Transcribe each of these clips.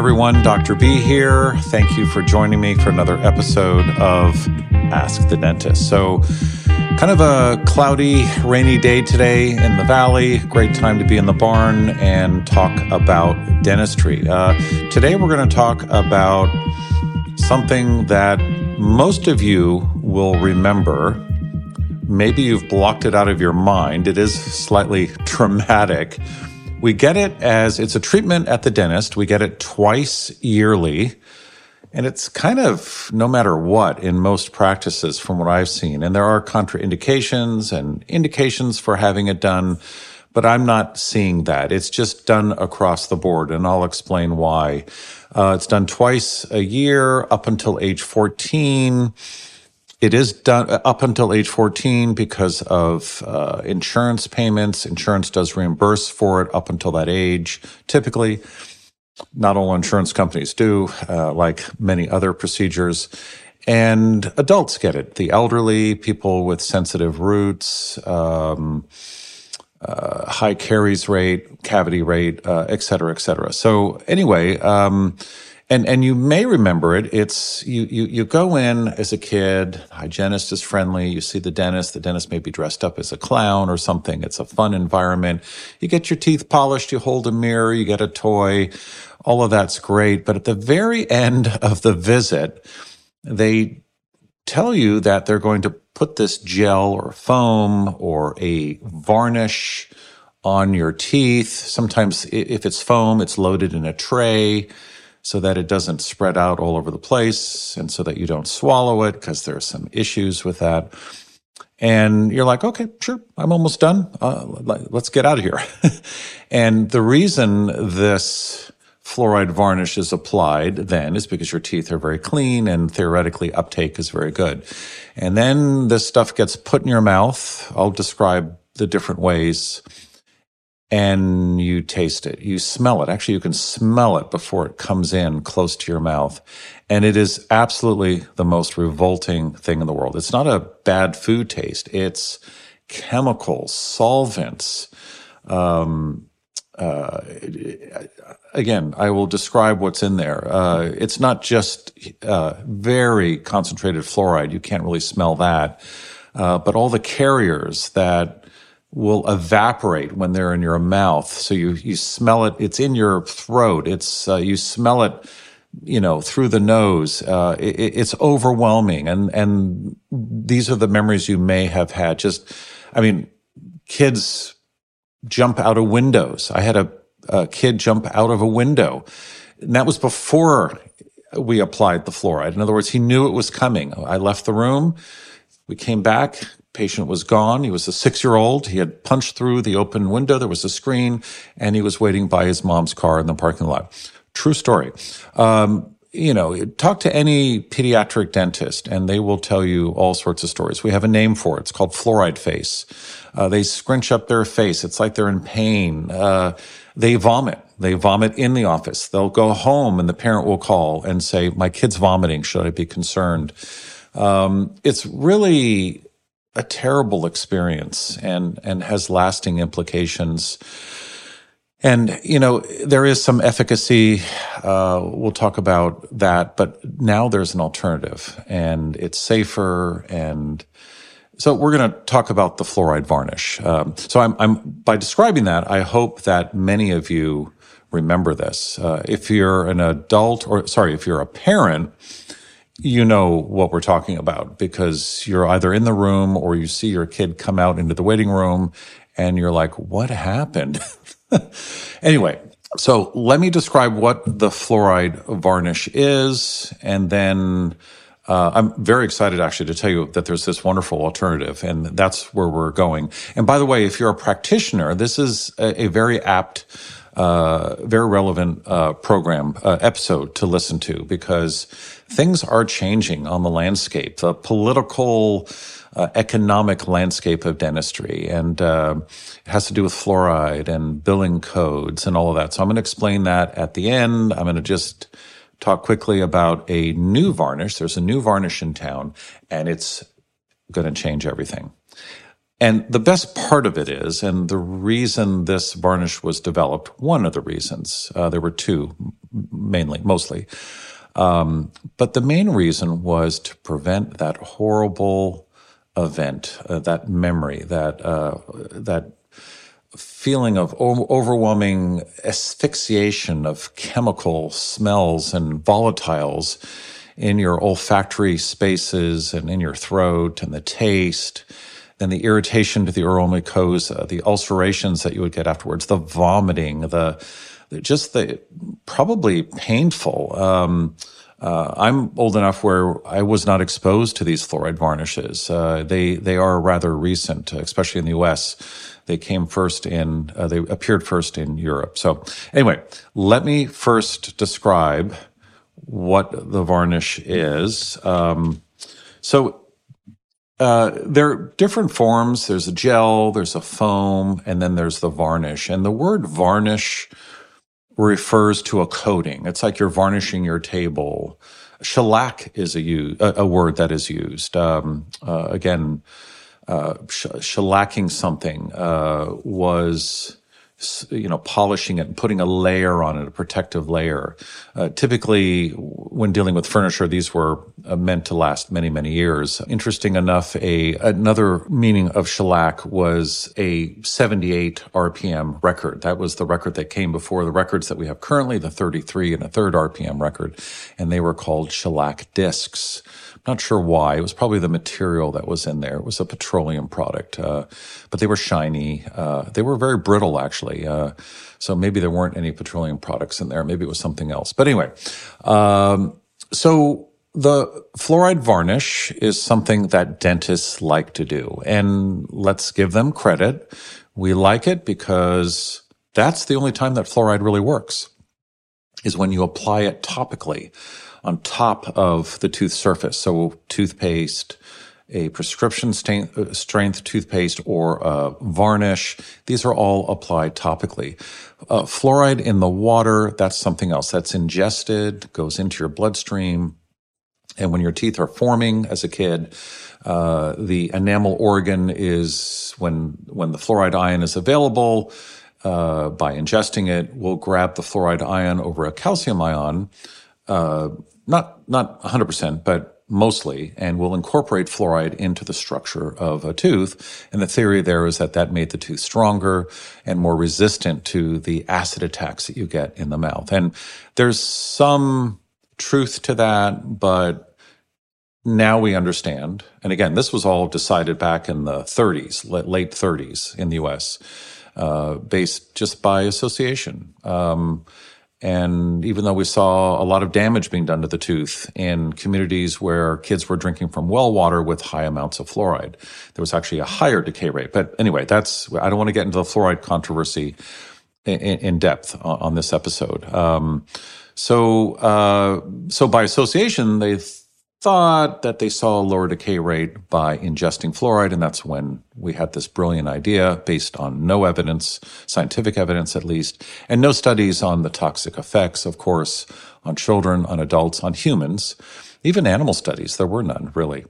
everyone. Dr. B here. Thank you for joining me for another episode of Ask the Dentist. So, kind of a cloudy, rainy day today in the valley. Great time to be in the barn and talk about dentistry. Uh, today, we're going to talk about something that most of you will remember. Maybe you've blocked it out of your mind. It is slightly traumatic we get it as it's a treatment at the dentist. We get it twice yearly. And it's kind of no matter what in most practices from what I've seen. And there are contraindications and indications for having it done, but I'm not seeing that. It's just done across the board. And I'll explain why. Uh, it's done twice a year up until age 14. It is done uh, up until age 14 because of uh, insurance payments. Insurance does reimburse for it up until that age, typically. Not all insurance companies do, uh, like many other procedures. And adults get it. The elderly, people with sensitive roots, um, uh, high caries rate, cavity rate, uh, et cetera, et cetera. So anyway, um, and and you may remember it. It's you you you go in as a kid. Hygienist is friendly. You see the dentist. The dentist may be dressed up as a clown or something. It's a fun environment. You get your teeth polished. You hold a mirror. You get a toy. All of that's great. But at the very end of the visit, they tell you that they're going to put this gel or foam or a varnish on your teeth. Sometimes if it's foam, it's loaded in a tray so that it doesn't spread out all over the place and so that you don't swallow it because there are some issues with that. And you're like, okay, sure, I'm almost done. Uh, let's get out of here. and the reason this fluoride varnish is applied then is because your teeth are very clean and theoretically uptake is very good. And then this stuff gets put in your mouth. I'll describe the different ways and you taste it. You smell it. Actually, you can smell it before it comes in close to your mouth. And it is absolutely the most revolting thing in the world. It's not a bad food taste. It's chemicals, solvents. Um, uh, again, I will describe what's in there. Uh, it's not just uh, very concentrated fluoride. You can't really smell that. Uh, but all the carriers that will evaporate when they're in your mouth. So you, you smell it. It's in your throat. It's, uh, you smell it, you know, through the nose. Uh, it, it's overwhelming. And, and these are the memories you may have had. Just, I mean, kids jump out of windows. I had a, a kid jump out of a window and that was before we applied the fluoride. In other words, he knew it was coming. I left the room. We came back. Patient was gone. He was a six year old. He had punched through the open window. There was a screen and he was waiting by his mom's car in the parking lot. True story. Um, you know, talk to any pediatric dentist and they will tell you all sorts of stories. We have a name for it. It's called fluoride face. Uh, they scrunch up their face. It's like they're in pain. Uh, they vomit. They vomit in the office. They'll go home and the parent will call and say, my kid's vomiting. Should I be concerned? Um, it's really a terrible experience and and has lasting implications. And you know there is some efficacy. Uh, we'll talk about that, but now there's an alternative, and it's safer. And so we're going to talk about the fluoride varnish. Um, so I'm, I'm by describing that, I hope that many of you remember this. Uh, if you're an adult, or sorry, if you're a parent you know what we're talking about because you're either in the room or you see your kid come out into the waiting room and you're like, what happened? anyway, so let me describe what the fluoride varnish is and then uh, I'm very excited actually to tell you that there's this wonderful alternative, and that's where we're going. And by the way, if you're a practitioner, this is a, a very apt very relevant uh, program uh, episode to listen to because things are changing on the landscape, the political, uh, economic landscape of dentistry, and uh, it has to do with fluoride and billing codes and all of that. So I'm going to explain that at the end. I'm going to just talk quickly about a new varnish. There's a new varnish in town, and it's going to change everything. And the best part of it is, and the reason this varnish was developed, one of the reasons, uh, there were two mainly, mostly. Um, but the main reason was to prevent that horrible event, uh, that memory, that uh, that feeling of overwhelming asphyxiation of chemical smells and volatiles in your olfactory spaces and in your throat and the taste then the irritation to the oral mucosa, the ulcerations that you would get afterwards, the vomiting, the, just the probably painful. Um, uh, I'm old enough where I was not exposed to these fluoride varnishes. Uh, they they are rather recent, especially in the U.S. They came first in uh, they appeared first in Europe. So anyway, let me first describe what the varnish is. Um, so uh, there are different forms. There's a gel, there's a foam, and then there's the varnish. And the word varnish refers to a coating. It's like you're varnishing your table. Shellac is a, a word that is used. Um, uh, again, uh, shellacking something uh, was you know, polishing it and putting a layer on it, a protective layer. Uh, typically, when dealing with furniture, these were uh, meant to last many, many years. Interesting enough, a another meaning of shellac was a 78 RPM record. That was the record that came before the records that we have currently, the 33 and a third RPM record, and they were called shellac discs. Not sure why. It was probably the material that was in there. It was a petroleum product, uh, but they were shiny. Uh, they were very brittle, actually. Uh, so maybe there weren't any petroleum products in there. Maybe it was something else. But anyway, um, so the fluoride varnish is something that dentists like to do. And let's give them credit. We like it because that's the only time that fluoride really works is when you apply it topically on top of the tooth surface. So toothpaste, a prescription uh, strength toothpaste or a varnish. These are all applied topically. Uh, fluoride in the water, that's something else. That's ingested, goes into your bloodstream. And when your teeth are forming as a kid, uh, the enamel organ is when when the fluoride ion is available. Uh, by ingesting it, we'll grab the fluoride ion over a calcium ion, uh, not not 100%, but mostly, and will incorporate fluoride into the structure of a tooth. And the theory there is that that made the tooth stronger and more resistant to the acid attacks that you get in the mouth. And there's some truth to that, but now we understand. And again, this was all decided back in the 30s, late 30s in the US, uh, based just by association. Um, and even though we saw a lot of damage being done to the tooth in communities where kids were drinking from well water with high amounts of fluoride, there was actually a higher decay rate. But anyway, that's, I don't want to get into the fluoride controversy in, in depth on, on, this episode. Um, so, uh, so by association, they thought that they saw a lower decay rate by ingesting fluoride. And that's when we had this brilliant idea based on no evidence, scientific evidence at least, and no studies on the toxic effects, of course, on children, on adults, on humans. Even animal studies, there were none really.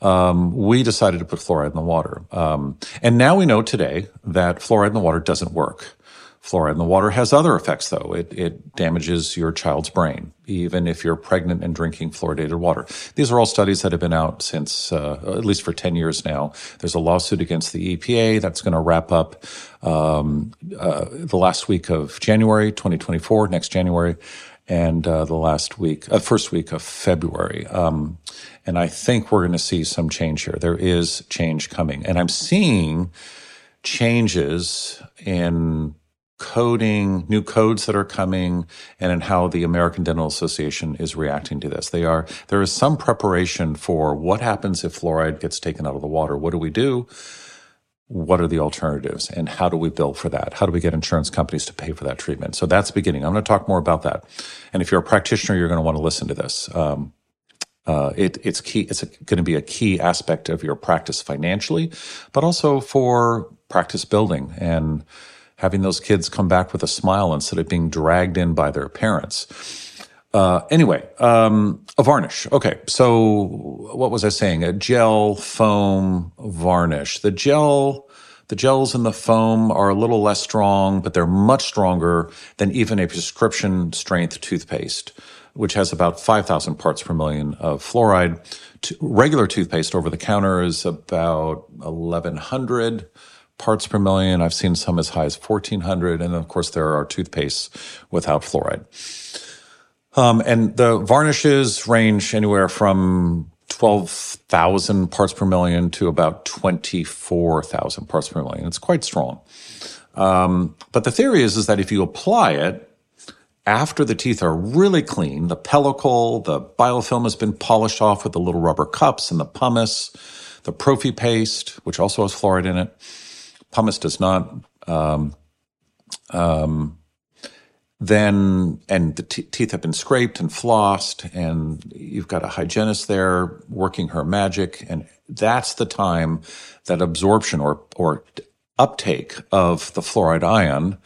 Um, we decided to put fluoride in the water. Um, and now we know today that fluoride in the water doesn't work. Fluoride in the water has other effects, though. It, it damages your child's brain, even if you're pregnant and drinking fluoridated water. These are all studies that have been out since uh, at least for 10 years now. There's a lawsuit against the EPA that's going to wrap up um, uh, the last week of January 2024, next January, and uh, the last week, uh, first week of February. Um, and I think we're going to see some change here. There is change coming. And I'm seeing changes in coding, new codes that are coming, and in how the American Dental Association is reacting to this. They are there is some preparation for what happens if fluoride gets taken out of the water. What do we do? What are the alternatives, and how do we bill for that? How do we get insurance companies to pay for that treatment? So that's beginning. I'm going to talk more about that. And if you're a practitioner, you're going to want to listen to this. Um, uh, it, it's key. It's going to be a key aspect of your practice financially, but also for practice building and having those kids come back with a smile instead of being dragged in by their parents. Uh, anyway, um, a varnish. Okay, so what was I saying? A gel foam varnish. The gel The gels and the foam are a little less strong, but they're much stronger than even a prescription strength toothpaste, which has about 5,000 parts per million of fluoride. regular toothpaste over the counter is about 1,100 parts per million. I've seen some as high as 1,400. And of course, there are toothpastes without fluoride. Um, and the varnishes range anywhere from 12,000 parts per million to about 24,000 parts per million. It's quite strong. Um, but the theory is, is that if you apply it after the teeth are really clean, the pellicle, the biofilm has been polished off with the little rubber cups and the pumice, the prophy paste, which also has fluoride in it. Pumice does not. Um, um, then and the t- teeth have been scraped and flossed and you've got a hygienist there working her magic and that's the time that absorption or or uptake of the fluoride ion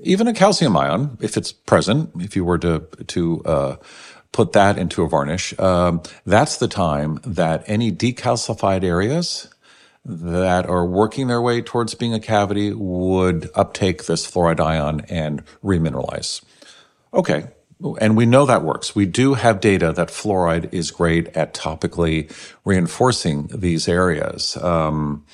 even a calcium ion if it's present if you were to to uh, put that into a varnish um, that's the time that any decalcified areas that are working their way towards being a cavity would uptake this fluoride ion and remineralize. Okay. And we know that works. We do have data that fluoride is great at topically reinforcing these areas. Um,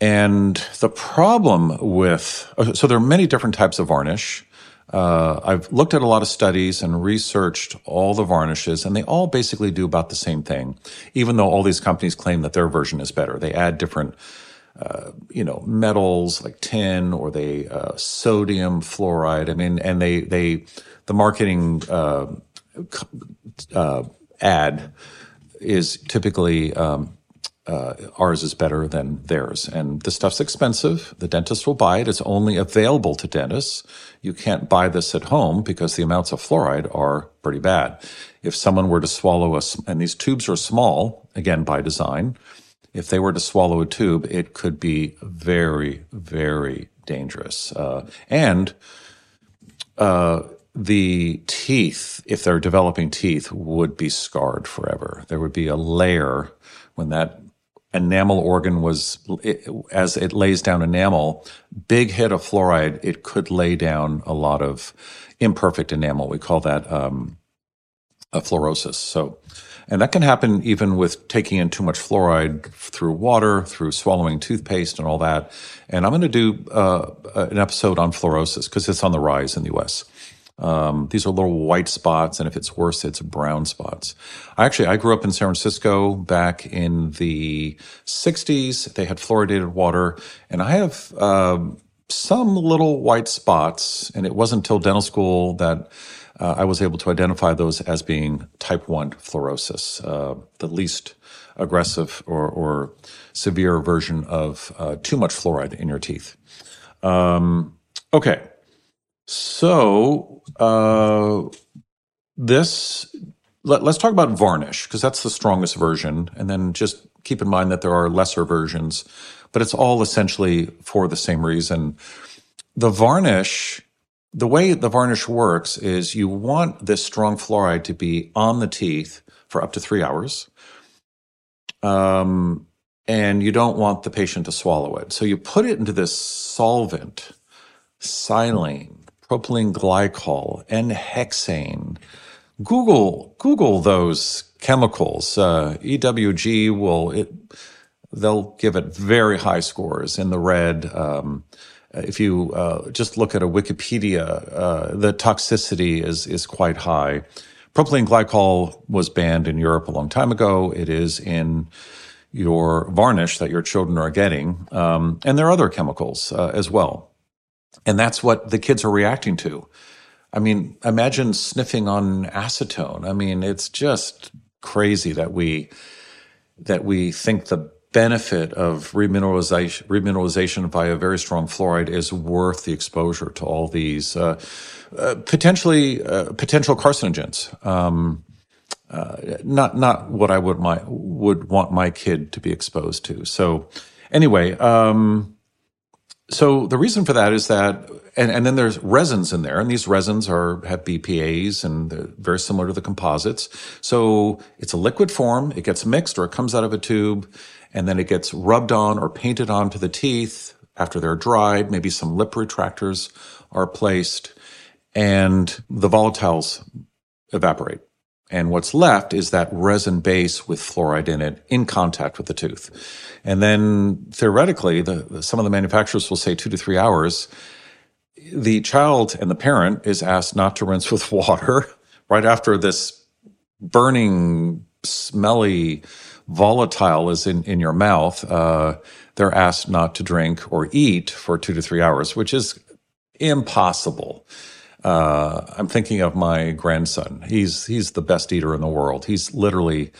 and the problem with, so there are many different types of varnish. Uh, I've looked at a lot of studies and researched all the varnishes, and they all basically do about the same thing, even though all these companies claim that their version is better. They add different, uh, you know, metals like tin or they uh, sodium fluoride. I mean, and they they the marketing uh, uh, ad is typically um, uh, ours is better than theirs. And the stuff's expensive. The dentist will buy it. It's only available to dentists. You can't buy this at home because the amounts of fluoride are pretty bad. If someone were to swallow a, and these tubes are small, again, by design, if they were to swallow a tube, it could be very, very dangerous. Uh, and, uh, the teeth, if they're developing teeth, would be scarred forever. There would be a layer when that enamel organ was, as it lays down enamel, big hit of fluoride, it could lay down a lot of imperfect enamel. We call that um, a fluorosis. So, and that can happen even with taking in too much fluoride through water, through swallowing toothpaste and all that. And I'm going to do uh, an episode on fluorosis because it's on the rise in the U.S. Um, these are little white spots, and if it's worse, it's brown spots. I actually I grew up in San Francisco back in the '60s. They had fluoridated water, and I have um, some little white spots. And it wasn't until dental school that uh, I was able to identify those as being type one fluorosis, uh, the least aggressive or, or severe version of uh, too much fluoride in your teeth. Um, okay. So uh, this let, us talk about varnish because that's the strongest version, and then just keep in mind that there are lesser versions, but it's all essentially for the same reason. The varnish, the way the varnish works is you want this strong fluoride to be on the teeth for up to three hours. Um, and you don't want the patient to swallow it. So you put it into this solvent, silane, propylene glycol, and hexane. Google Google those chemicals. Uh, EWG will it they'll give it very high scores in the red. Um, if you uh, just look at a Wikipedia, uh, the toxicity is is quite high. Propylene glycol was banned in Europe a long time ago. It is in your varnish that your children are getting, um, and there are other chemicals uh, as well. And that's what the kids are reacting to. I mean, imagine sniffing on acetone. I mean, it's just crazy that we that we think the benefit of remineralization, remineralization via very strong fluoride is worth the exposure to all these uh, uh, potentially uh, potential carcinogens. Um, uh, not not what I would my would want my kid to be exposed to. So anyway, um, so the reason for that is that, and, and then there's resins in there, and these resins are have BPA's and they're very similar to the composites. So it's a liquid form. It gets mixed or it comes out of a tube, and then it gets rubbed on or painted onto the teeth after they're dried. Maybe some lip retractors are placed, and the volatiles evaporate. And what's left is that resin base with fluoride in it in contact with the tooth. And then theoretically, the, some of the manufacturers will say two to three hours. The child and the parent is asked not to rinse with water right after this burning, smelly, volatile is in, in your mouth. Uh, they're asked not to drink or eat for two to three hours, which is impossible. Uh, I'm thinking of my grandson. He's he's the best eater in the world. He's literally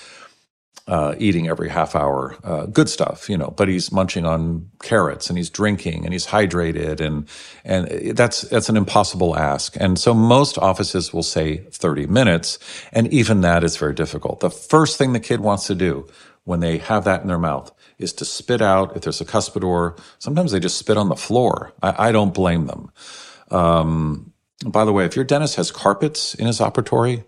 uh, eating every half hour, uh, good stuff, you know. But he's munching on carrots and he's drinking and he's hydrated and and that's that's an impossible ask. And so most offices will say 30 minutes, and even that is very difficult. The first thing the kid wants to do when they have that in their mouth is to spit out. If there's a cuspidor, sometimes they just spit on the floor. I, I don't blame them. Um, by the way, if your dentist has carpets in his operatory,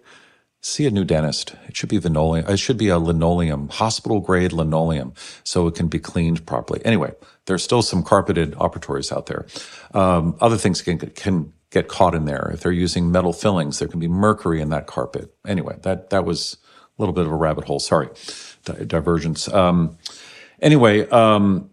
see a new dentist. It should be linoleum. It should be a linoleum, hospital grade linoleum, so it can be cleaned properly. Anyway, there's still some carpeted operatories out there. Um, other things can can get caught in there. If they're using metal fillings, there can be mercury in that carpet. Anyway, that that was a little bit of a rabbit hole. Sorry, Di- divergence. Um, anyway, um,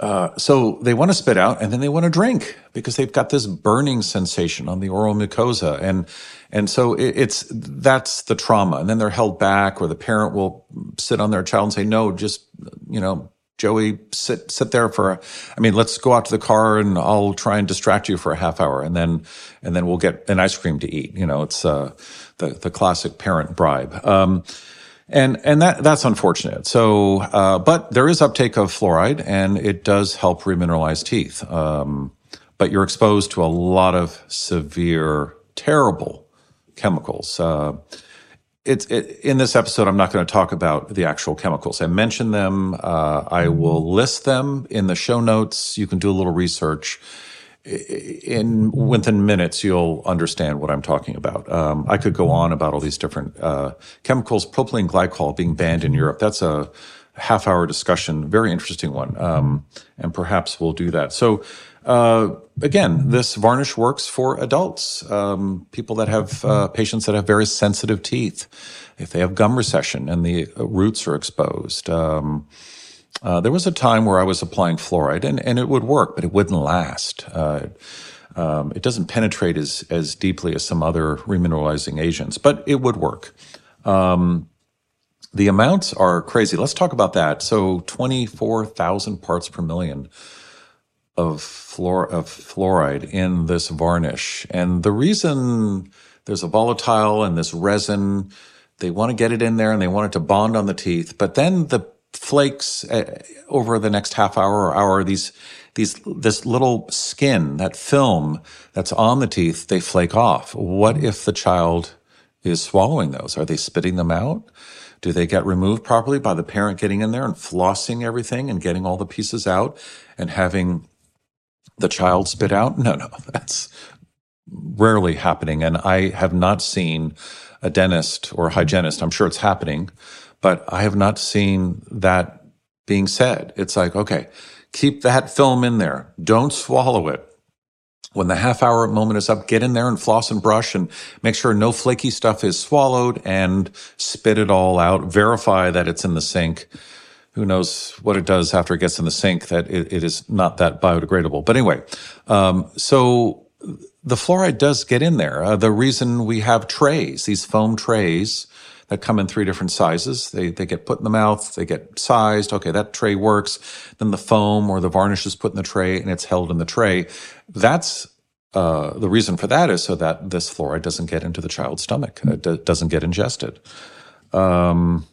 uh, so they want to spit out and then they want to drink because they've got this burning sensation on the oral mucosa. And and so it, it's that's the trauma. And then they're held back or the parent will sit on their child and say no just you know Joey sit sit there for I mean let's go out to the car and I'll try and distract you for a half hour and then and then we'll get an ice cream to eat. You know it's uh, the the classic parent bribe. Um, and and that that's unfortunate. So, uh, but there is uptake of fluoride, and it does help remineralize teeth. Um, but you're exposed to a lot of severe, terrible chemicals. Uh, it's it, in this episode. I'm not going to talk about the actual chemicals. I mentioned them. Uh, I will list them in the show notes. You can do a little research in within minutes you'll understand what I'm talking about. Um, I could go on about all these different uh, chemicals. Propylene glycol being banned in Europe. That's a half hour discussion, very interesting one, um, and perhaps we'll do that. So. Uh, again, this varnish works for adults, um, people that have uh, patients that have very sensitive teeth, if they have gum recession and the roots are exposed. Um, uh, there was a time where I was applying fluoride and, and it would work, but it wouldn't last. Uh, um, it doesn't penetrate as, as deeply as some other remineralizing agents, but it would work. Um, the amounts are crazy. Let's talk about that. So 24,000 parts per million of, fluor- of fluoride in this varnish. And the reason there's a volatile and this resin, they want to get it in there and they want it to bond on the teeth. But then the flakes uh, over the next half hour or hour. These, these, this little skin, that film that's on the teeth, they flake off. What if the child is swallowing those? Are they spitting them out? Do they get removed properly by the parent getting in there and flossing everything and getting all the pieces out and having the child spit out? No, no, that's rarely happening. And I have not seen a dentist or a hygienist. I'm sure it's happening but I have not seen that being said. It's like, okay, keep that film in there. Don't swallow it. When the half hour moment is up, get in there and floss and brush and make sure no flaky stuff is swallowed and spit it all out. Verify that it's in the sink. Who knows what it does after it gets in the sink that it, it is not that biodegradable. But anyway, um, so the fluoride does get in there. Uh, the reason we have trays, these foam trays, that come in three different sizes. They, they get put in the mouth, they get sized. Okay, that tray works. Then the foam or the varnish is put in the tray and it's held in the tray. That's uh, the reason for that is so that this fluoride doesn't get into the child's stomach, it d- doesn't get ingested. Um,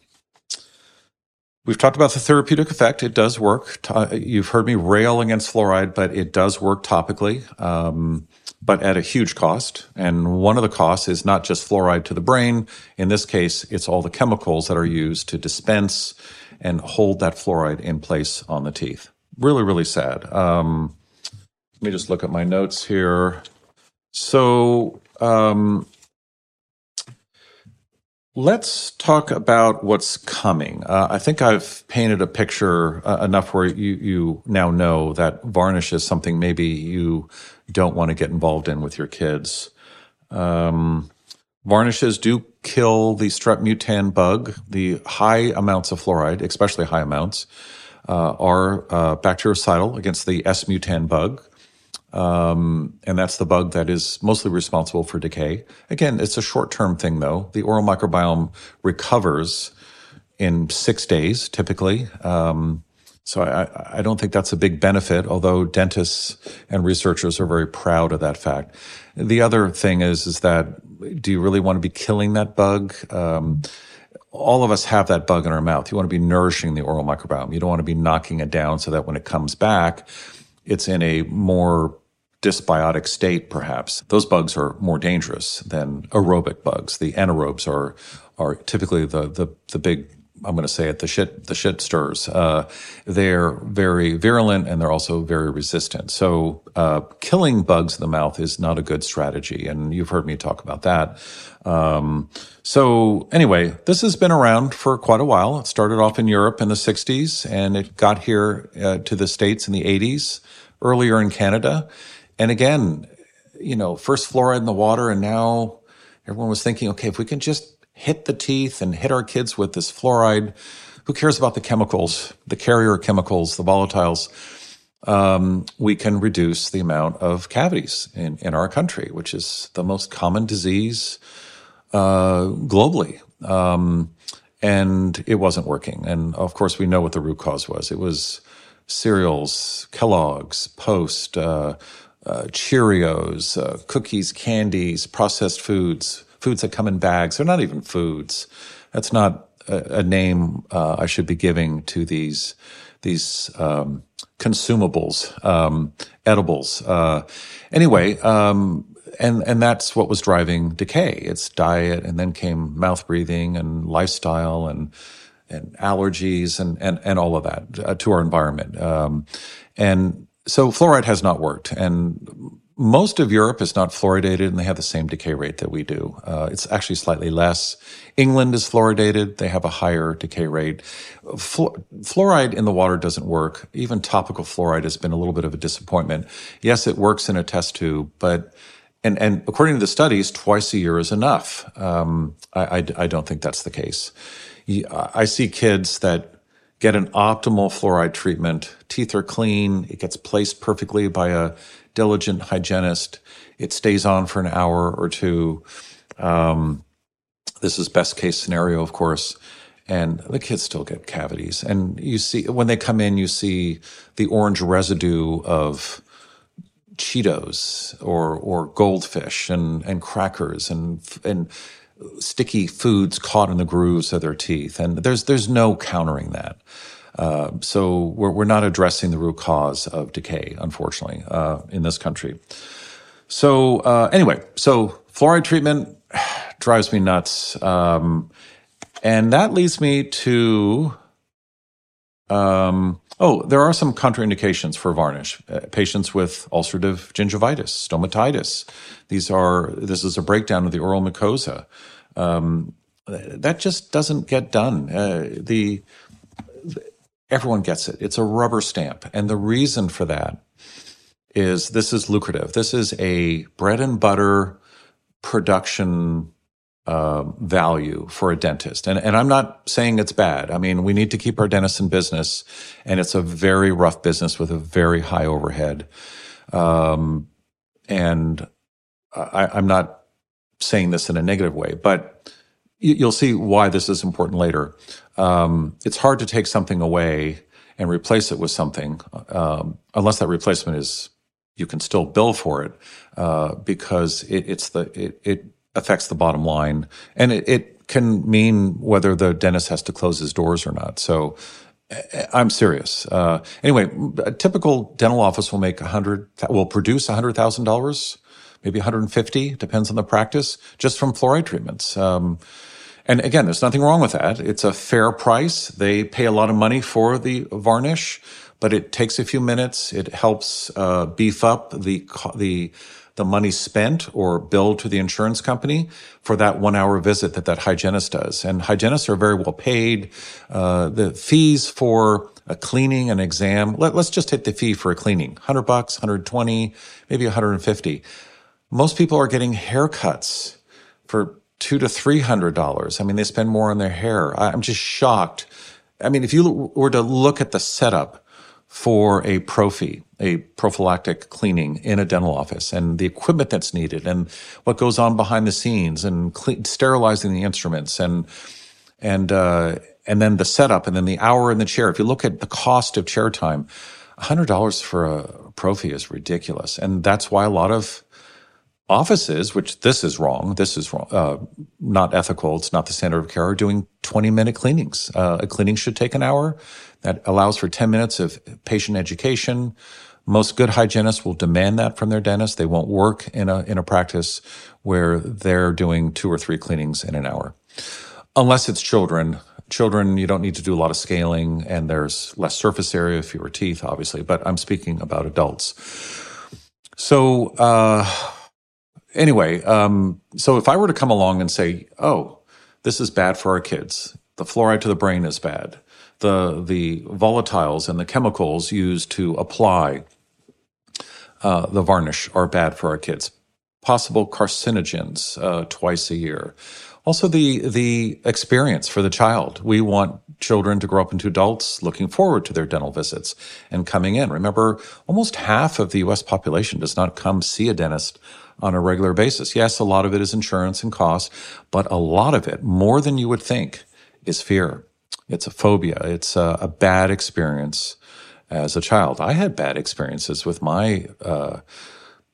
We've talked about the therapeutic effect. It does work. You've heard me rail against fluoride, but it does work topically. Um, but at a huge cost. And one of the costs is not just fluoride to the brain. In this case, it's all the chemicals that are used to dispense and hold that fluoride in place on the teeth. Really, really sad. Um, let me just look at my notes here. So, um, Let's talk about what's coming. Uh, I think I've painted a picture uh, enough where you, you now know that varnish is something maybe you don't want to get involved in with your kids. Um, varnishes do kill the strep mutan bug. The high amounts of fluoride, especially high amounts, uh, are uh, bactericidal against the S mutan bug. Um, and that's the bug that is mostly responsible for decay. Again, it's a short term thing though. The oral microbiome recovers in six days typically. Um, so I, I, don't think that's a big benefit, although dentists and researchers are very proud of that fact. The other thing is, is that do you really want to be killing that bug? Um, all of us have that bug in our mouth. You want to be nourishing the oral microbiome. You don't want to be knocking it down so that when it comes back, it's in a more dysbiotic state, perhaps. Those bugs are more dangerous than aerobic bugs. The anaerobes are are typically the the, the big I'm going to say it, the shit, the shit stirs. Uh, they're very virulent and they're also very resistant. So, uh, killing bugs in the mouth is not a good strategy. And you've heard me talk about that. Um, so anyway, this has been around for quite a while. It started off in Europe in the 60s and it got here uh, to the States in the 80s, earlier in Canada. And again, you know, first fluoride in the water and now everyone was thinking, okay, if we can just hit the teeth and hit our kids with this fluoride. Who cares about the chemicals, the carrier chemicals, the volatiles? Um, we can reduce the amount of cavities in, in our country, which is the most common disease uh, globally. Um, and it wasn't working. And of course, we know what the root cause was. It was cereals, Kellogg's, Post, uh, uh, Cheerios, uh, cookies, candies, processed foods, foods that come in bags. They're not even foods. That's not a, a name uh, I should be giving to these these um, consumables, um, edibles. Uh, anyway, um, and and that's what was driving decay. It's diet, and then came mouth breathing and lifestyle and and allergies and and and all of that uh, to our environment. Um, and so fluoride has not worked, and most of Europe is not fluoridated and they have the same decay rate that we do. Uh, it's actually slightly less. England is fluoridated. They have a higher decay rate. fluoride in the water doesn't work. Even topical fluoride has been a little bit of a disappointment. Yes, it works in a test tube, but and, and according to the studies, twice a year is enough. Um, I, I, I don't think that's the case. I see kids that get an optimal fluoride treatment. Teeth are clean. It gets placed perfectly by a diligent hygienist. It stays on for an hour or two. Um, this is best case scenario, of course. And the kids still get cavities. And you see, when they come in, you see the orange residue of Cheetos or, or goldfish and, and crackers and, and sticky foods caught in the grooves of their teeth. And there's, there's no countering that. Uh, so we're, we're not addressing the root cause of decay, unfortunately, uh, in this country. So uh, anyway, so fluoride treatment drives me nuts, um, and that leads me to. Um, oh, there are some contraindications for varnish. Uh, patients with ulcerative gingivitis, stomatitis. These are this is a breakdown of the oral mucosa. Um, that just doesn't get done. Uh, the everyone gets it. It's a rubber stamp. And the reason for that is this is lucrative. This is a bread and butter production uh, value for a dentist. And, and I'm not saying it's bad. I mean, we need to keep our dentists in business, and it's a very rough business with a very high overhead. Um, and I, I'm not saying this in a negative way, but you'll see why this is important later. Um, it's hard to take something away and replace it with something, um, unless that replacement is you can still bill for it uh, because it, it's the it, it, affects the bottom line, and it, it can mean whether the dentist has to close his doors or not. So. I'm serious. Uh, anyway, a typical dental office will make a hundred, will produce a hundred thousand dollars, maybe 150, depends on the practice, just from fluoride treatments. Um, and again, there's nothing wrong with that. It's a fair price. They pay a lot of money for the varnish, but it takes a few minutes. It helps uh, beef up the the the money spent or billed to the insurance company for that one hour visit that that hygienist does. And hygienists are very well paid. Uh, the fees for a cleaning, an exam, let, us just take the fee for a cleaning, 100 bucks, 120, maybe 150. Most people are getting haircuts for two to three hundred dollars. I mean, they spend more on their hair. I'm just shocked. I mean, if you were to look at the setup for a prophy, a prophylactic cleaning in a dental office and the equipment that's needed and what goes on behind the scenes and clean, sterilizing the instruments and, and, uh, and then the setup and then the hour in the chair. If you look at the cost of chair time, $100 for a prophy is ridiculous. And that's why a lot of offices, which this is wrong, this is wrong, uh, not ethical, it's not the standard of care, are doing 20 minute cleanings. Uh, a cleaning should take an hour. That allows for 10 minutes of patient education. Most good hygienists will demand that from their dentist. They won't work in a, in a practice where they're doing two or three cleanings in an hour. Unless it's children. Children, you don't need to do a lot of scaling and there's less surface area, fewer teeth, obviously, but I'm speaking about adults. So, uh, anyway, um, so if I were to come along and say, oh, this is bad for our kids, the fluoride to the brain is bad, the the volatiles and the chemicals used to apply uh, the varnish are bad for our kids. Possible carcinogens uh, twice a year. Also, the the experience for the child. We want children to grow up into adults looking forward to their dental visits and coming in. Remember, almost half of the U.S. population does not come see a dentist on a regular basis. Yes, a lot of it is insurance and cost, but a lot of it, more than you would think, is fear. It's a phobia. It's a, a bad experience as a child. I had bad experiences with my uh,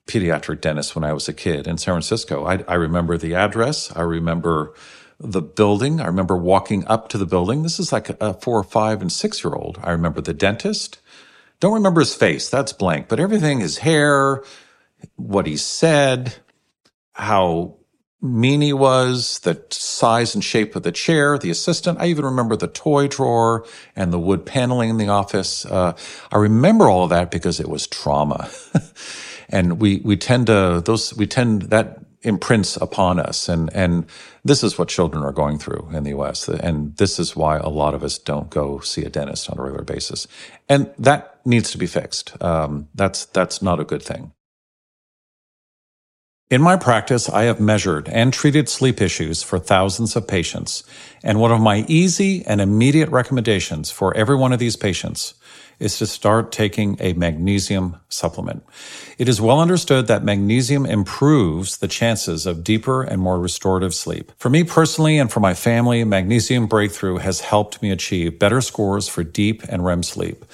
pediatric dentist when I was a kid in San Francisco. I, I remember the address. I remember the building. I remember walking up to the building. This is like a four or five and six year old. I remember the dentist. Don't remember his face. That's blank, but everything, his hair, what he said, how mean he was, the size and shape of the chair, the assistant. I even remember the toy drawer and the wood paneling in the office. Uh, I remember all of that because it was trauma. and we, we tend to, those, we tend, that imprints upon us. And, and this is what children are going through in the US. And this is why a lot of us don't go see a dentist on a regular basis. And that needs to be fixed. Um, that's, that's not a good thing. In my practice, I have measured and treated sleep issues for thousands of patients, and one of my easy and immediate recommendations for every one of these patients is to start taking a magnesium supplement. It is well understood that magnesium improves the chances of deeper and more restorative sleep. For me personally and for my family, magnesium breakthrough has helped me achieve better scores for deep and REM sleep.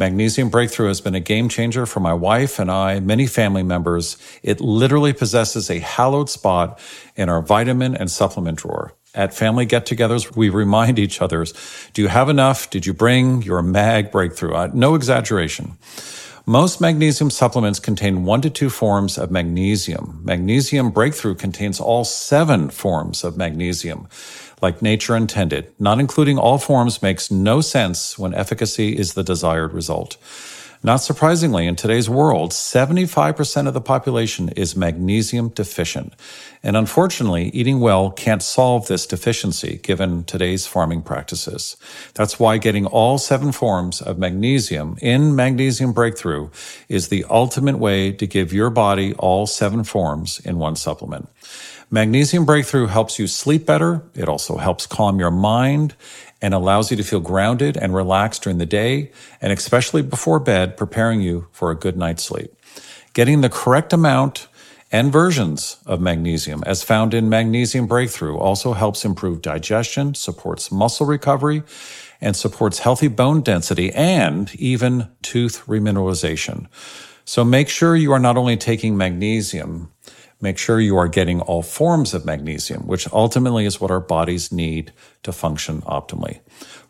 Magnesium Breakthrough has been a game changer for my wife and I, many family members. It literally possesses a hallowed spot in our vitamin and supplement drawer. At family get togethers, we remind each other, do you have enough? Did you bring your mag breakthrough? Uh, no exaggeration. Most magnesium supplements contain one to two forms of magnesium. Magnesium breakthrough contains all seven forms of magnesium like nature intended. Not including all forms makes no sense when efficacy is the desired result. Not surprisingly, in today's world, 75% of the population is magnesium deficient. And unfortunately, eating well can't solve this deficiency given today's farming practices. That's why getting all seven forms of magnesium in Magnesium Breakthrough is the ultimate way to give your body all seven forms in one supplement. Magnesium Breakthrough helps you sleep better. It also helps calm your mind and allows you to feel grounded and relaxed during the day and especially before bed, preparing you for a good night's sleep. Getting the correct amount and versions of magnesium as found in Magnesium Breakthrough also helps improve digestion, supports muscle recovery, and supports healthy bone density and even tooth remineralization. So make sure you are not only taking magnesium, make sure you are getting all forms of magnesium, which ultimately is what our bodies need to function optimally.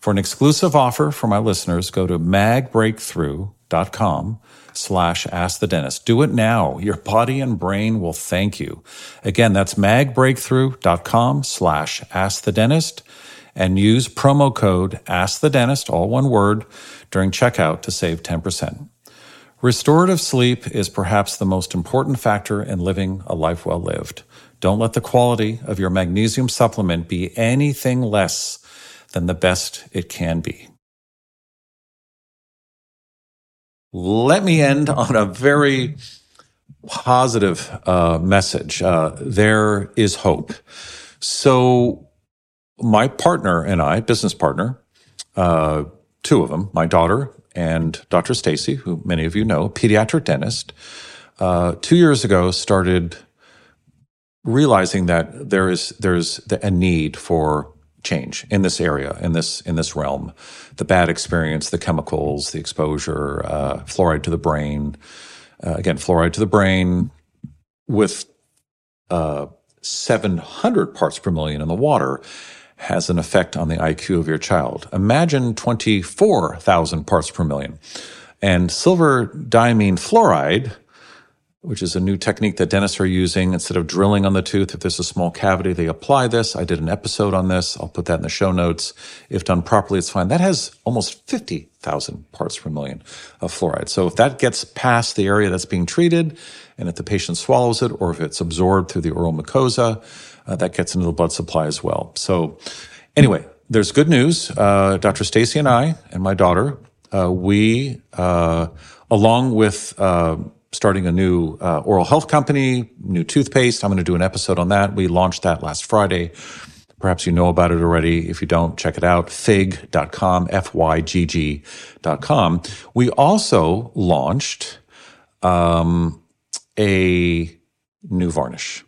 For an exclusive offer for my listeners, go to magbreakthrough.com slash ask the dentist. Do it now. Your body and brain will thank you. Again, that's magbreakthrough.com slash ask the dentist. and use promo code Ask the Dentist, all one word, during checkout to save 10%. Restorative sleep is perhaps the most important factor in living a life well lived. Don't let the quality of your magnesium supplement be anything less than the best it can be. Let me end on a very positive uh, message. Uh, there is hope. So, my partner and I, business partner, uh, two of them, my daughter and Dr. Stacy, who many of you know, pediatric dentist, uh, two years ago started realizing that there is there's a need for change in this area, in this in this realm. The bad experience, the chemicals, the exposure, uh, fluoride to the brain. Uh, again, fluoride to the brain with uh, 700 parts per million in the water has an effect on the IQ of your child. Imagine 24,000 parts per million. And silver diamine fluoride which is a new technique that dentists are using. Instead of drilling on the tooth, if there's a small cavity, they apply this. I did an episode on this. I'll put that in the show notes. If done properly, it's fine. That has almost 50,000 parts per million of fluoride. So if that gets past the area that's being treated, and if the patient swallows it, or if it's absorbed through the oral mucosa, uh, that gets into the blood supply as well. So anyway, there's good news. Uh, Dr. Stacy and I and my daughter, uh, we, uh, along with, uh, starting a new uh, oral health company, new toothpaste. I'm going to do an episode on that. We launched that last Friday. Perhaps you know about it already. If you don't, check it out. Fig.com fygg.com. We also launched um, a new varnish.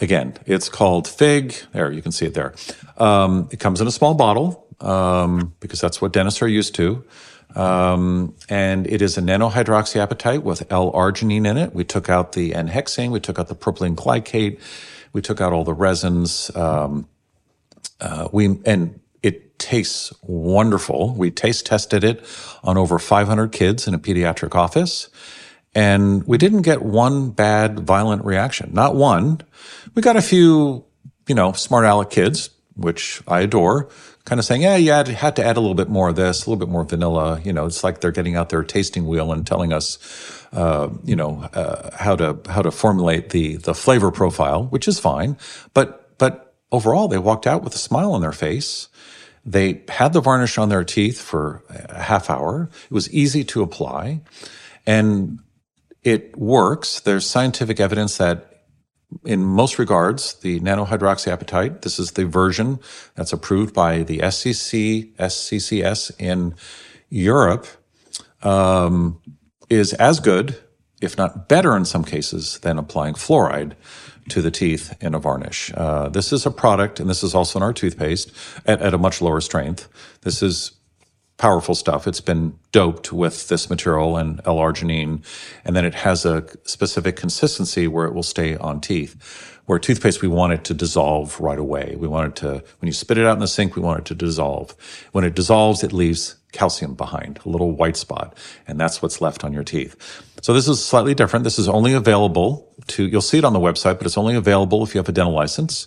Again, it's called Fygg. There, you can see it there. Um, it comes in a small bottle um, because that's what dentists are used to. Um, and it is a nanohydroxyapatite with L-arginine in it. We took out the N-hexane, we took out the propylene glycol, we took out all the resins. Um, uh, we and it tastes wonderful. We taste tested it on over 500 kids in a pediatric office, and we didn't get one bad violent reaction. Not one. We got a few, you know, smart aleck kids, which I adore kind of saying, yeah, you had, had to add a little bit more of this, a little bit more vanilla. You know, it's like they're getting out their tasting wheel and telling us, uh, you know, uh, how to how to formulate the the flavor profile, which is fine. But but overall, they walked out with a smile on their face. They had the varnish on their teeth for a half hour. It was easy to apply, and it works. There's scientific evidence that in most regards, the nanohydroxyapatite, this is the version that's approved by the SCC, SCCS in Europe, um, is as good, if not better in some cases, than applying fluoride to the teeth in a varnish. Uh, this is a product, and this is also in our toothpaste, at, at a much lower strength. This is powerful stuff. It's been doped with this material and L-arginine, and then it has a specific consistency where it will stay on teeth. Where toothpaste, we want it to dissolve right away. We want it to, when you spit it out in the sink, we want it to dissolve. When it dissolves, it leaves calcium behind, a little white spot, and that's what's left on your teeth. So this is slightly different. This is only available to, you'll see it on the website, but it's only available if you have a dental license.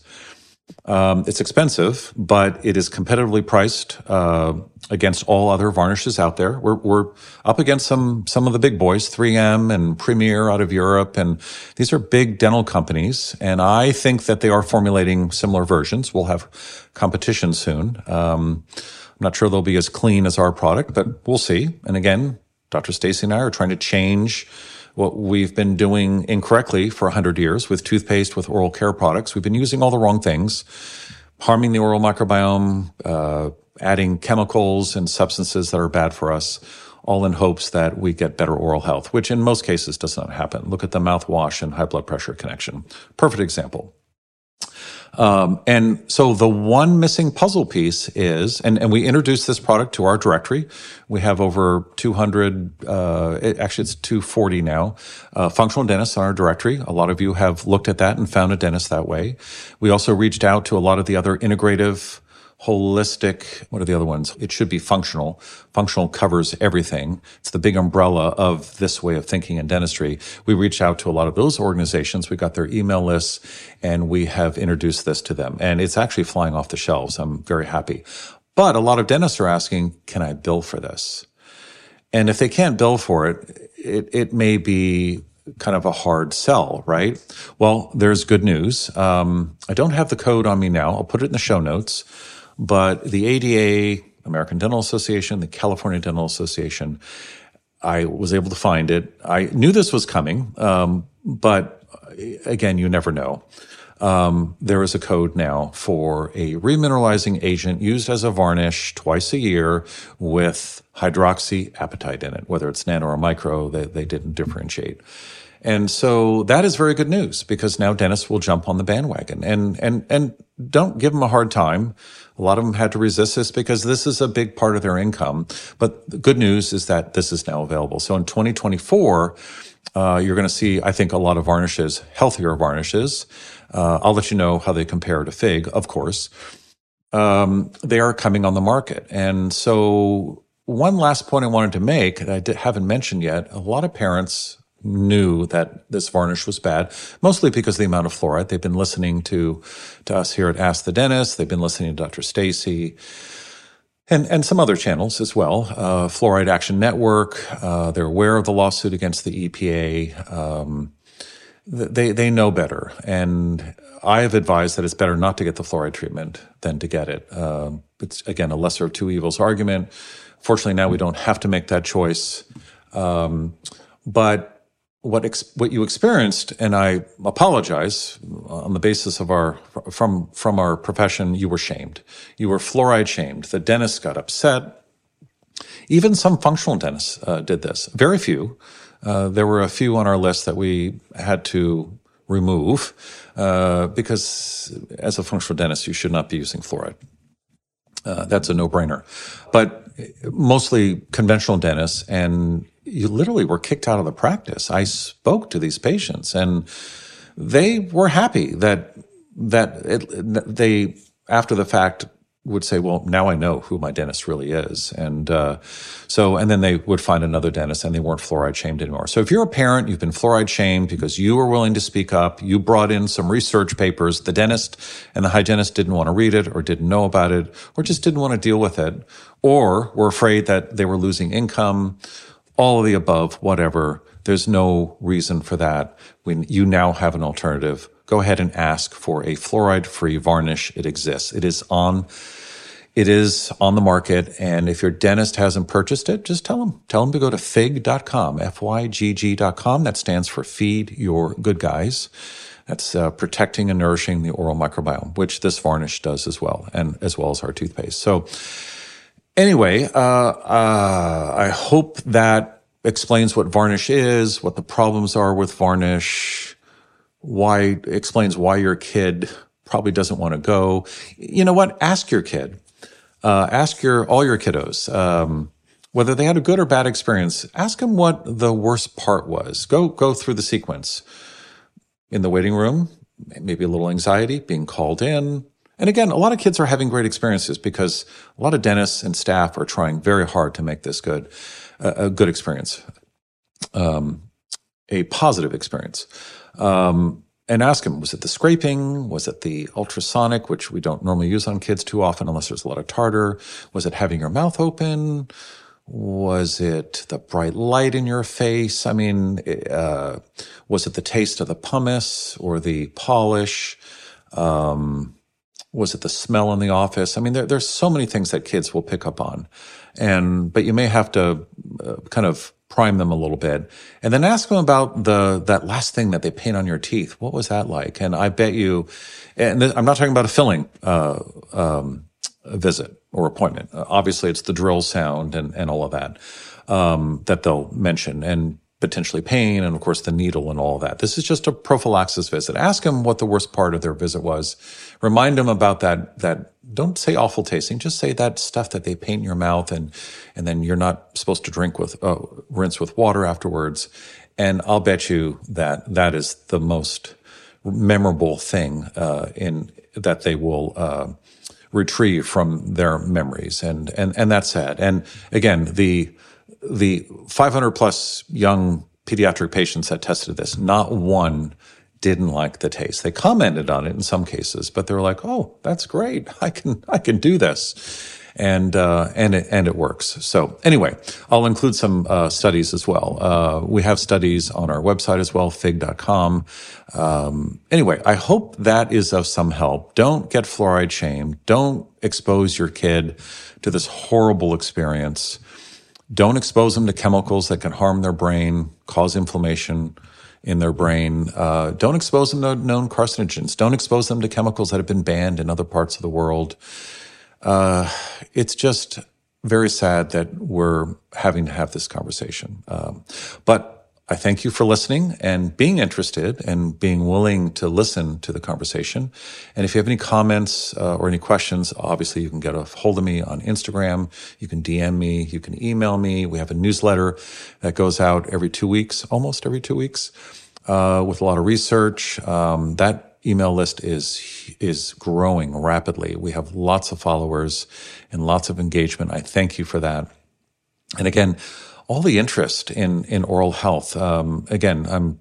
Um, it's expensive, but it is competitively priced uh, against all other varnishes out there. We're, we're up against some some of the big boys, 3M and Premier out of Europe, and these are big dental companies. And I think that they are formulating similar versions. We'll have competition soon. Um, I'm not sure they'll be as clean as our product, but we'll see. And again, Dr. Stacy and I are trying to change what we've been doing incorrectly for 100 years with toothpaste, with oral care products. We've been using all the wrong things, harming the oral microbiome, uh, adding chemicals and substances that are bad for us, all in hopes that we get better oral health, which in most cases does not happen. Look at the mouthwash and high blood pressure connection. Perfect example. Um, and so the one missing puzzle piece is, and, and we introduced this product to our directory. We have over 200, uh, it, actually it's 240 now, uh, functional dentists on our directory. A lot of you have looked at that and found a dentist that way. We also reached out to a lot of the other integrative holistic. What are the other ones? It should be functional. Functional covers everything. It's the big umbrella of this way of thinking in dentistry. We reached out to a lot of those organizations. We got their email lists and we have introduced this to them. And it's actually flying off the shelves. I'm very happy. But a lot of dentists are asking, can I bill for this? And if they can't bill for it, it, it may be kind of a hard sell, right? Well, there's good news. Um, I don't have the code on me now. I'll put it in the show notes. But the ADA, American Dental Association, the California Dental Association, I was able to find it. I knew this was coming, um, but again, you never know. Um, there is a code now for a remineralizing agent used as a varnish twice a year with hydroxyapatite in it, whether it's nano or micro, they, they didn't differentiate. And so that is very good news because now dentists will jump on the bandwagon and, and, and don't give them a hard time. A lot of them had to resist this because this is a big part of their income. But the good news is that this is now available. So in 2024, uh, you're going to see, I think, a lot of varnishes, healthier varnishes. Uh, I'll let you know how they compare to Fygg, of course. Um, they are coming on the market. And so one last point I wanted to make that I haven't mentioned yet, a lot of parents knew that this varnish was bad, mostly because of the amount of fluoride. They've been listening to, to us here at Ask the Dentist. They've been listening to Dr. Stacy and, and some other channels as well. Uh, Fluoride Action Network. Uh, they're aware of the lawsuit against the EPA. Um, they, they know better. And I have advised that it's better not to get the fluoride treatment than to get it. Um, it's again, a lesser of two evils argument. Fortunately, now we don't have to make that choice. Um, but what ex- what you experienced, and I apologize on the basis of our from from our profession. You were shamed. You were fluoride shamed. The dentist got upset. Even some functional dentists uh, did this. Very few. Uh, there were a few on our list that we had to remove uh, because, as a functional dentist, you should not be using fluoride. Uh, that's a no-brainer. But mostly conventional dentists and you literally were kicked out of the practice. I spoke to these patients and they were happy that that it, they after the fact would say, "Well, now I know who my dentist really is," and uh, so and then they would find another dentist, and they weren't fluoride shamed anymore. So if you're a parent, you've been fluoride shamed because you were willing to speak up, you brought in some research papers, the dentist and the hygienist didn't want to read it, or didn't know about it, or just didn't want to deal with it, or were afraid that they were losing income all of the above, whatever. There's no reason for that. When you now have an alternative, go ahead and ask for a fluoride free varnish. It exists. It is on, it is on the market. And if your dentist hasn't purchased it, just tell them, tell them to go to fygg.com, F-Y-G-G.com. That stands for feed your good guys. That's uh, protecting and nourishing the oral microbiome, which this varnish does as well, and as well as our toothpaste. So, Anyway, uh, uh, I hope that explains what varnish is, what the problems are with varnish, why explains why your kid probably doesn't want to go. You know what? Ask your kid. Uh, ask your all your kiddos um, whether they had a good or bad experience. Ask them what the worst part was. Go go through the sequence in the waiting room. Maybe a little anxiety, being called in, and again, a lot of kids are having great experiences because a lot of dentists and staff are trying very hard to make this good, uh, a good experience, um, a positive experience. Um, and ask them, was it the scraping? Was it the ultrasonic, which we don't normally use on kids too often unless there's a lot of tartar? Was it having your mouth open? Was it the bright light in your face? I mean, uh, was it the taste of the pumice or the polish? Um, was it the smell in the office? I mean, there, there's so many things that kids will pick up on, and but you may have to uh, kind of prime them a little bit, and then ask them about the that last thing that they paint on your teeth. What was that like? And I bet you, and th- I'm not talking about a filling uh, um, visit or appointment. Uh, obviously, it's the drill sound and and all of that um, that they'll mention, and potentially pain and of course the needle and all that. This is just a prophylaxis visit. Ask them what the worst part of their visit was. Remind them about that, that don't say awful tasting. Just say that stuff that they paint in your mouth and, and then you're not supposed to drink with, uh, rinse with water afterwards. And I'll bet you that that is the most memorable thing, uh, in that they will, uh, retrieve from their memories. And, and, and that's sad. And again, the, the 500 plus young pediatric patients that tested this, not one didn't like the taste. They commented on it in some cases, but they were like, "Oh, that's great. I can I can do this." And uh, and it and it works. So anyway, I'll include some uh, studies as well. Uh, we have studies on our website as well, fygg.com. Um, anyway, I hope that is of some help. Don't get fluoride shamed. Don't expose your kid to this horrible experience. Don't expose them to chemicals that can harm their brain, cause inflammation in their brain. Uh, don't expose them to known carcinogens. Don't expose them to chemicals that have been banned in other parts of the world. Uh, it's just very sad that we're having to have this conversation. Um, but I thank you for listening and being interested and being willing to listen to the conversation. And if you have any comments uh, or any questions, obviously you can get a hold of me on Instagram. You can DM me. You can email me. We have a newsletter that goes out every two weeks, almost every two weeks, uh, with a lot of research. Um, that email list is is growing rapidly. We have lots of followers and lots of engagement. I thank you for that. And again, all the interest in in oral health. Um, again, I'm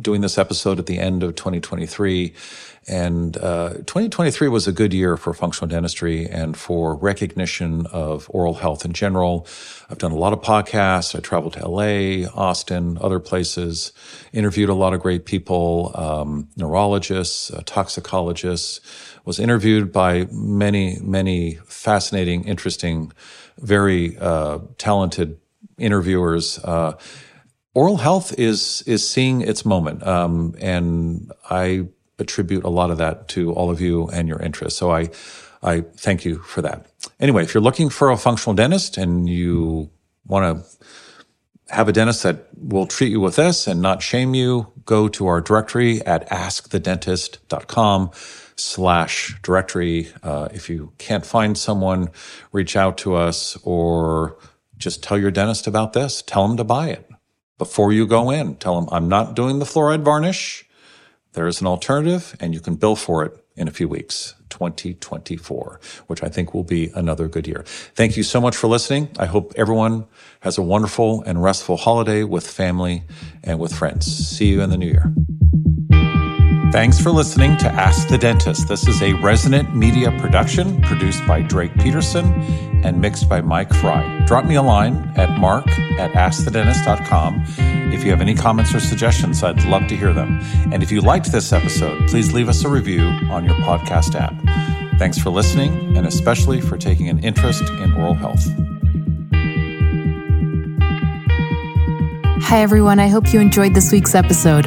doing this episode at the end of 2023. And uh, 2023 was a good year for functional dentistry and for recognition of oral health in general. I've done a lot of podcasts. I traveled to LA, Austin, other places, interviewed a lot of great people, um, neurologists, uh, toxicologists, was interviewed by many, many fascinating, interesting, very uh, talented interviewers. Uh, oral health is is seeing its moment, um, and I attribute a lot of that to all of you and your interest. So I I thank you for that. Anyway, if you're looking for a functional dentist and you want to have a dentist that will treat you with this and not shame you, go to our directory at askthedentist.com slash directory. Uh, if you can't find someone, reach out to us or just tell your dentist about this. Tell them to buy it before you go in. Tell them, I'm not doing the fluoride varnish. There is an alternative and you can bill for it in a few weeks, 2024, which I think will be another good year. Thank you so much for listening. I hope everyone has a wonderful and restful holiday with family and with friends. See you in the new year. Thanks for listening to Ask the Dentist. This is a resonant media production produced by Drake Peterson and mixed by Mike Fry. Drop me a line at mark at askthedentist.com if you have any comments or suggestions. I'd love to hear them. And if you liked this episode, please leave us a review on your podcast app. Thanks for listening and especially for taking an interest in oral health. Hi, everyone. I hope you enjoyed this week's episode.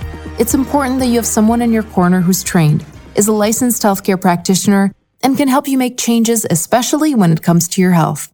It's important that you have someone in your corner who's trained, is a licensed healthcare practitioner, and can help you make changes, especially when it comes to your health.